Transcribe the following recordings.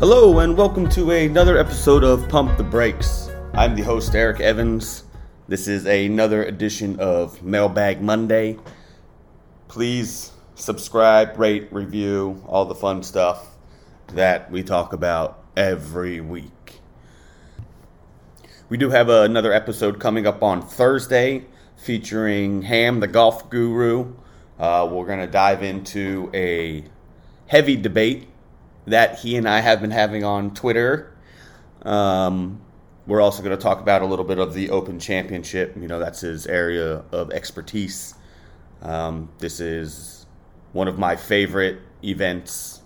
Hello, and welcome to another episode of Pump the Brakes. I'm the host, Eric Evans. This is another edition of Mailbag Monday. Please subscribe, rate, review, all the fun stuff that we talk about every week. We do have another episode coming up on Thursday featuring Ham, the golf guru. Uh, we're going to dive into a heavy debate that he and I have been having on Twitter. Um, we're also going to talk about a little bit of the Open Championship. You know, that's his area of expertise. Um, this is one of my favorite events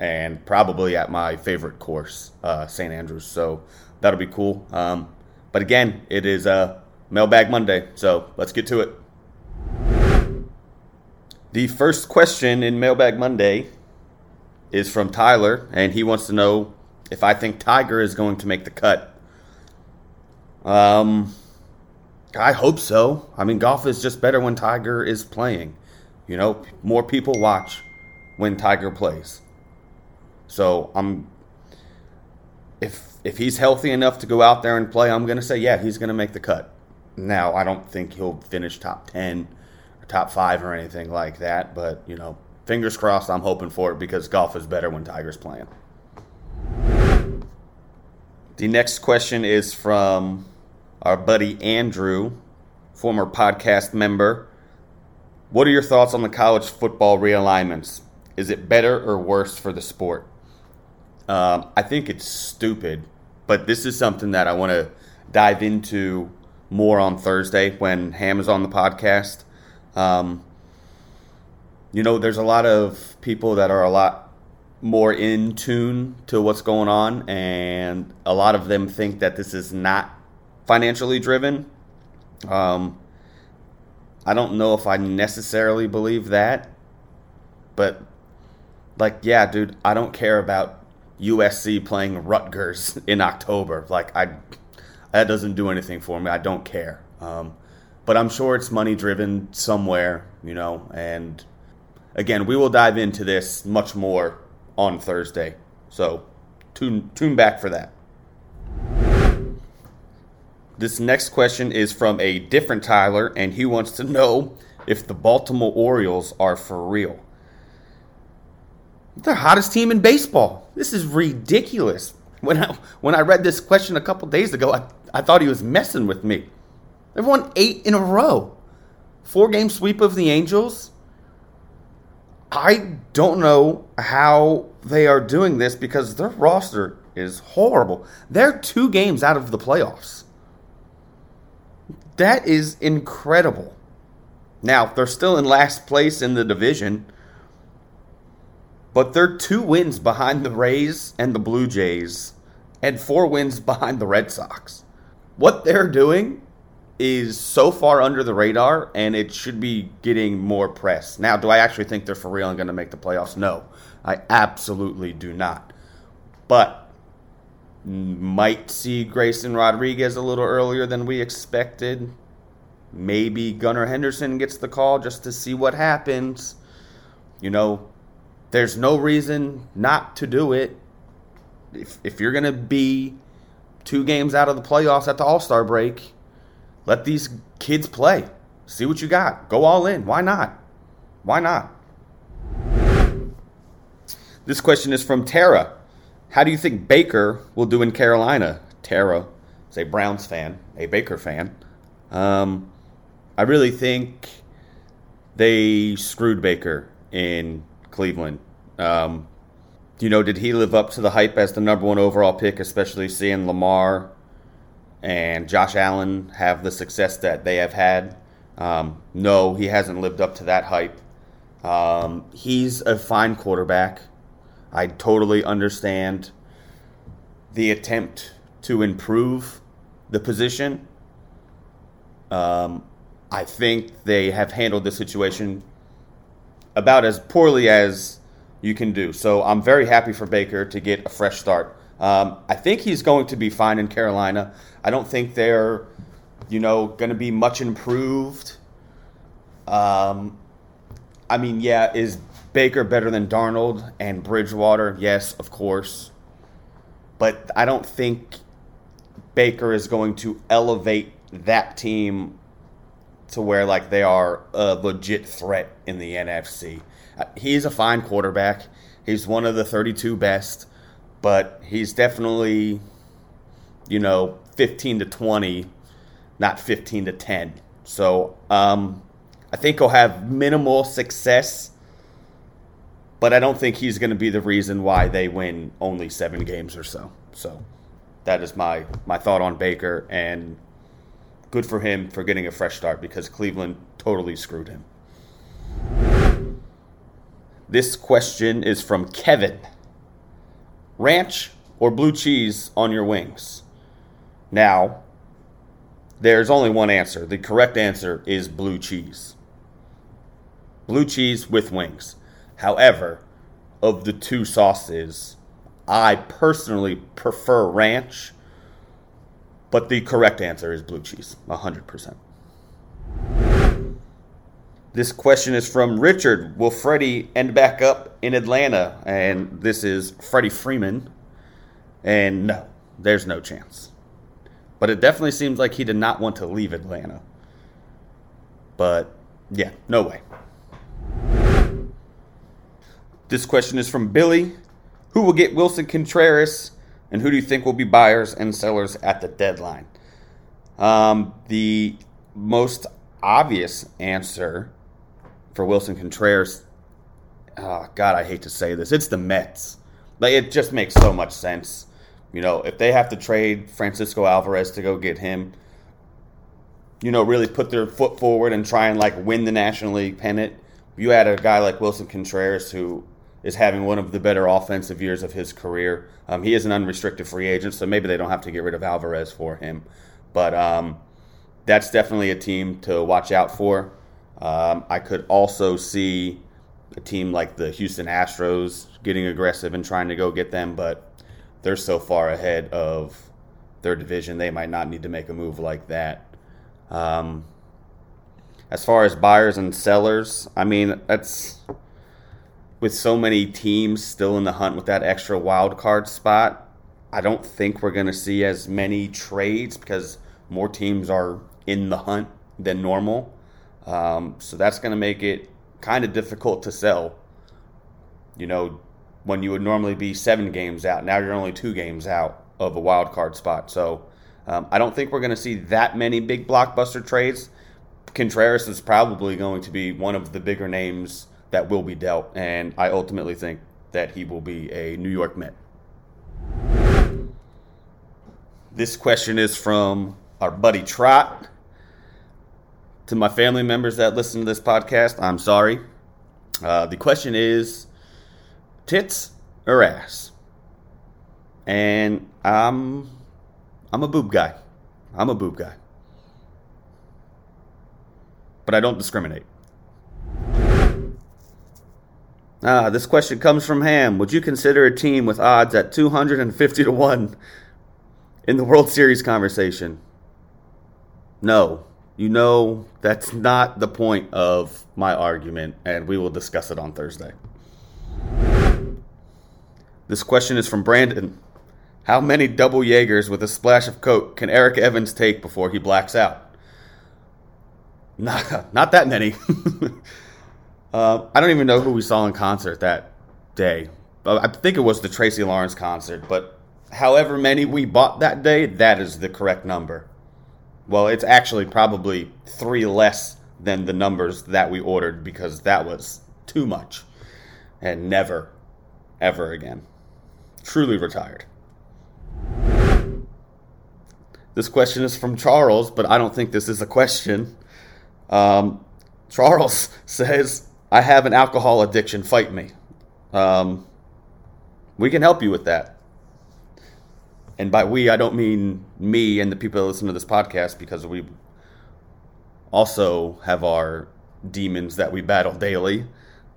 and probably at my favorite course, uh, St. Andrews. So that'll be cool. Um, but again, it is a Mailbag Monday, so let's get to it. The first question in Mailbag Monday is from Tyler, and he wants to know if I think Tiger is going to make the cut. Um, I hope so. I mean, golf is just better when Tiger is playing. You know, more people watch when Tiger plays. So I'm, if if he's healthy enough to go out there and play, I'm gonna say yeah, he's gonna make the cut. Now I don't think he'll finish top ten, or top five, or anything like that. But you know, fingers crossed, I'm hoping for it because golf is better when Tiger's playing. The next question is from our buddy Andrew, former podcast member. What are your thoughts on the college football realignments? Is it better or worse for the sport? Um, I think it's stupid, but this is something that I want to dive into more on Thursday when Ham is on the podcast. Um, you know, there's a lot of people that are a lot more in tune to what's going on, and a lot of them think that this is not financially driven. Um, I don't know if I necessarily believe that, but like, yeah, dude, I don't care about USC playing Rutgers in October. Like, I that doesn't do anything for me. I don't care. Um, but I'm sure it's money driven somewhere, you know, and again, we will dive into this much more on Thursday. So tune tune back for that. This next question is from a different Tyler, and he wants to know if the Baltimore Orioles are for real. They're the hottest team in baseball. This is ridiculous. When I, when I read this question a couple days ago, I, I thought he was messing with me. They've won eight in a row. Four game sweep of the Angels. I don't know how they are doing this because their roster is horrible. They're two games out of the playoffs. That is incredible. Now, they're still in last place in the division, but they're two wins behind the Rays and the Blue Jays, and four wins behind the Red Sox. What they're doing is so far under the radar, and it should be getting more press. Now, do I actually think they're for real and going to make the playoffs? No, I absolutely do not. But might see Grayson Rodriguez a little earlier than we expected. Maybe Gunnar Henderson gets the call just to see what happens. You know, there's no reason not to do it. If, if you're going to be two games out of the playoffs at the All Star break, let these kids play. See what you got. Go all in. Why not? Why not? This question is from Tara. How do you think Baker will do in Carolina? Tara is a Browns fan, a Baker fan. Um, I really think they screwed Baker in Cleveland. Um, you know, did he live up to the hype as the number one overall pick, especially seeing Lamar and Josh Allen have the success that they have had. Um, no, he hasn't lived up to that hype. Um, he's a fine quarterback. I totally understand the attempt to improve the position. Um, I think they have handled the situation about as poorly as you can do. So I'm very happy for Baker to get a fresh start. Um, I think he's going to be fine in Carolina. I don't think they're, you know, going to be much improved. Um, I mean, yeah, is Baker better than Darnold and Bridgewater? Yes, of course. but I don't think Baker is going to elevate that team to where like they are a legit threat in the NFC. Uh, he's a fine quarterback. He's one of the 32 best, but he's definitely you know 15 to 20, not 15 to 10. So um, I think he'll have minimal success, but I don't think he's going to be the reason why they win only seven games or so. So that is my my thought on Baker, and good for him for getting a fresh start because Cleveland totally screwed him. This question is from Kevin. Ranch or blue cheese on your wings? Now, there's only one answer. The correct answer is blue cheese. Blue cheese with wings. However, of the two sauces, I personally prefer ranch, but the correct answer is blue cheese, 100%. This question is from Richard. Will Freddie end back up in Atlanta? And this is Freddie Freeman. And no, there's no chance. But it definitely seems like he did not want to leave Atlanta. But yeah, no way. This question is from Billy. Who will get Willson Contreras, and who do you think will be buyers and sellers at the deadline? Um, the most obvious answer for Willson Contreras, oh, God, I hate to say this, it's the Mets. Like it just makes so much sense. You know, if they have to trade Francisco Alvarez to go get him, you know, really put their foot forward and try and like win the National League pennant. You add a guy like Willson Contreras who is having one of the better offensive years of his career. Um, he is an unrestricted free agent, so maybe they don't have to get rid of Alvarez for him. But um, that's definitely a team to watch out for. Um, I could also see a team like the Houston Astros getting aggressive and trying to go get them, but they're so far ahead of their division, they might not need to make a move like that. Um, as far as buyers and sellers, I mean, that's with so many teams still in the hunt with that extra wild card spot. I don't think we're going to see as many trades because more teams are in the hunt than normal. Um, so that's going to make it kind of difficult to sell. You know, when you would normally be seven games out. Now you're only two games out of a wild card spot. So um, I don't think we're going to see that many big blockbuster trades. Contreras is probably going to be one of the bigger names that will be dealt, and I ultimately think that he will be a New York Met. This question is from our buddy Trot. To my family members that listen to this podcast, I'm sorry. Uh, the question is tits or ass? And I'm I'm a boob guy. I'm a boob guy. But I don't discriminate. Ah, this question comes from Ham. Would you consider a team with odds at 250 to 1 in the World Series conversation? No. You know, that's not the point of my argument, and we will discuss it on Thursday. This question is from Brandon. How many double Jaegers with a splash of Coke can Eric Evans take before he blacks out? Not, not that many. uh, I don't even know who we saw in concert that day. I think it was the Tracy Lawrence concert, but however many we bought that day, that is the correct number. Well, it's actually probably three less than the numbers that we ordered because that was too much. And never, ever again truly retired? This question is from Charles, but I don't think this is a question. Um, Charles says, I have an alcohol addiction, fight me. Um, we can help you with that. And by we, I don't mean me and the people that listen to this podcast because we also have our demons that we battle daily.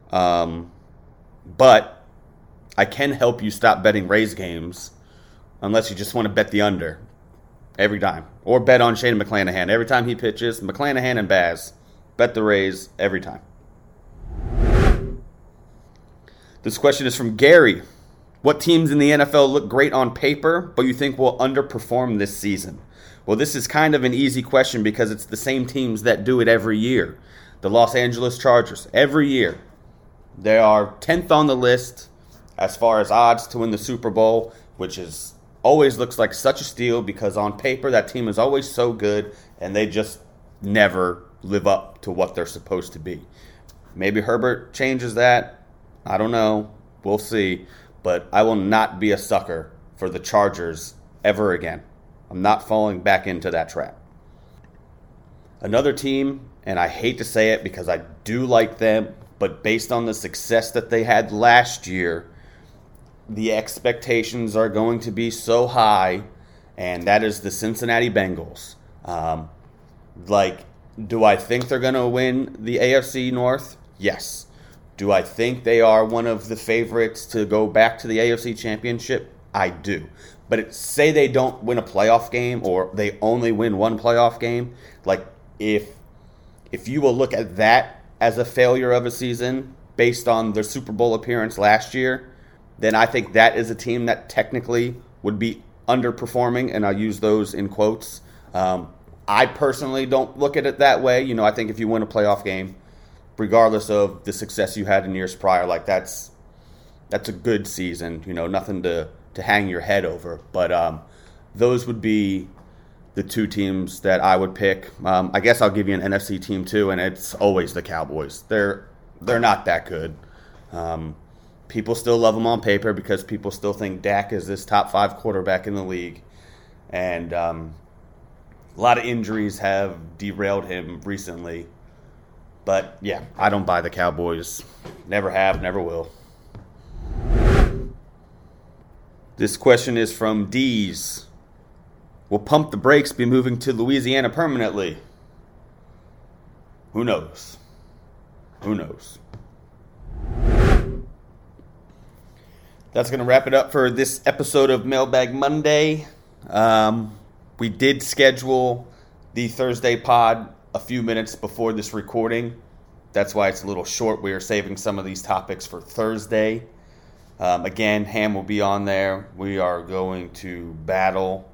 Um, but I can help you stop betting Rays games unless you just want to bet the under every time. Or bet on Shane McClanahan. Every time he pitches, McClanahan and Baz. Bet the Rays every time. This question is from Gary. What teams in the NFL look great on paper, but you think will underperform this season? Well, this is kind of an easy question because it's the same teams that do it every year. The Los Angeles Chargers, every year. They are 10th on the list as far as odds to win the Super Bowl, which is always looks like such a steal because on paper that team is always so good and they just never live up to what they're supposed to be. Maybe Herbert changes that. I don't know. We'll see. But I will not be a sucker for the Chargers ever again. I'm not falling back into that trap. Another team, and I hate to say it because I do like them, but based on the success that they had last year, the expectations are going to be so high, and that is the Cincinnati Bengals. Um, like, do I think they're going to win the AFC North? Yes. Do I think they are one of the favorites to go back to the AFC Championship? I do. But it, say they don't win a playoff game or they only win one playoff game, like if if you will look at that as a failure of a season based on their Super Bowl appearance last year, then I think that is a team that technically would be underperforming, and I'll use those in quotes. Um, I personally don't look at it that way. You know, I think if you win a playoff game, regardless of the success you had in years prior, like that's that's a good season. You know, nothing to to hang your head over. But um, those would be the two teams that I would pick. Um, I guess I'll give you an NFC team too, and it's always the Cowboys. They're they're not that good. Um, people still love them on paper because people still think Dak is this top five quarterback in the league, and um, a lot of injuries have derailed him recently. But yeah, I don't buy the Cowboys. Never have, never will. This question is from D's. Will Pump the Brakes be moving to Louisiana permanently? Who knows? Who knows? That's going to wrap it up for this episode of Mailbag Monday. Um, we did schedule the Thursday pod a few minutes before this recording. That's why it's a little short. We are saving some of these topics for Thursday. Um, again, Ham will be on there. We are going to battle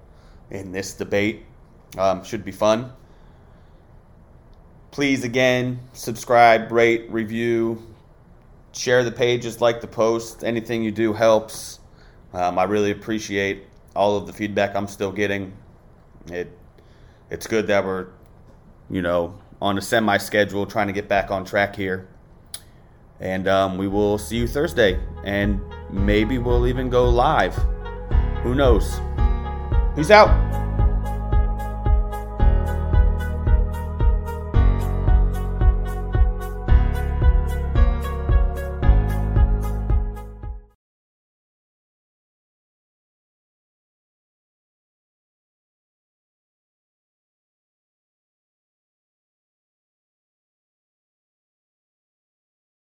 in this debate. Um, should be fun. Please, again, subscribe, rate, review, share the pages, like the post. Anything you do helps. Um, I really appreciate all of the feedback I'm still getting. It it's good that we're you know on a semi schedule trying to get back on track here. And um, we will see you Thursday. And maybe we'll even go live. Who knows? Peace out.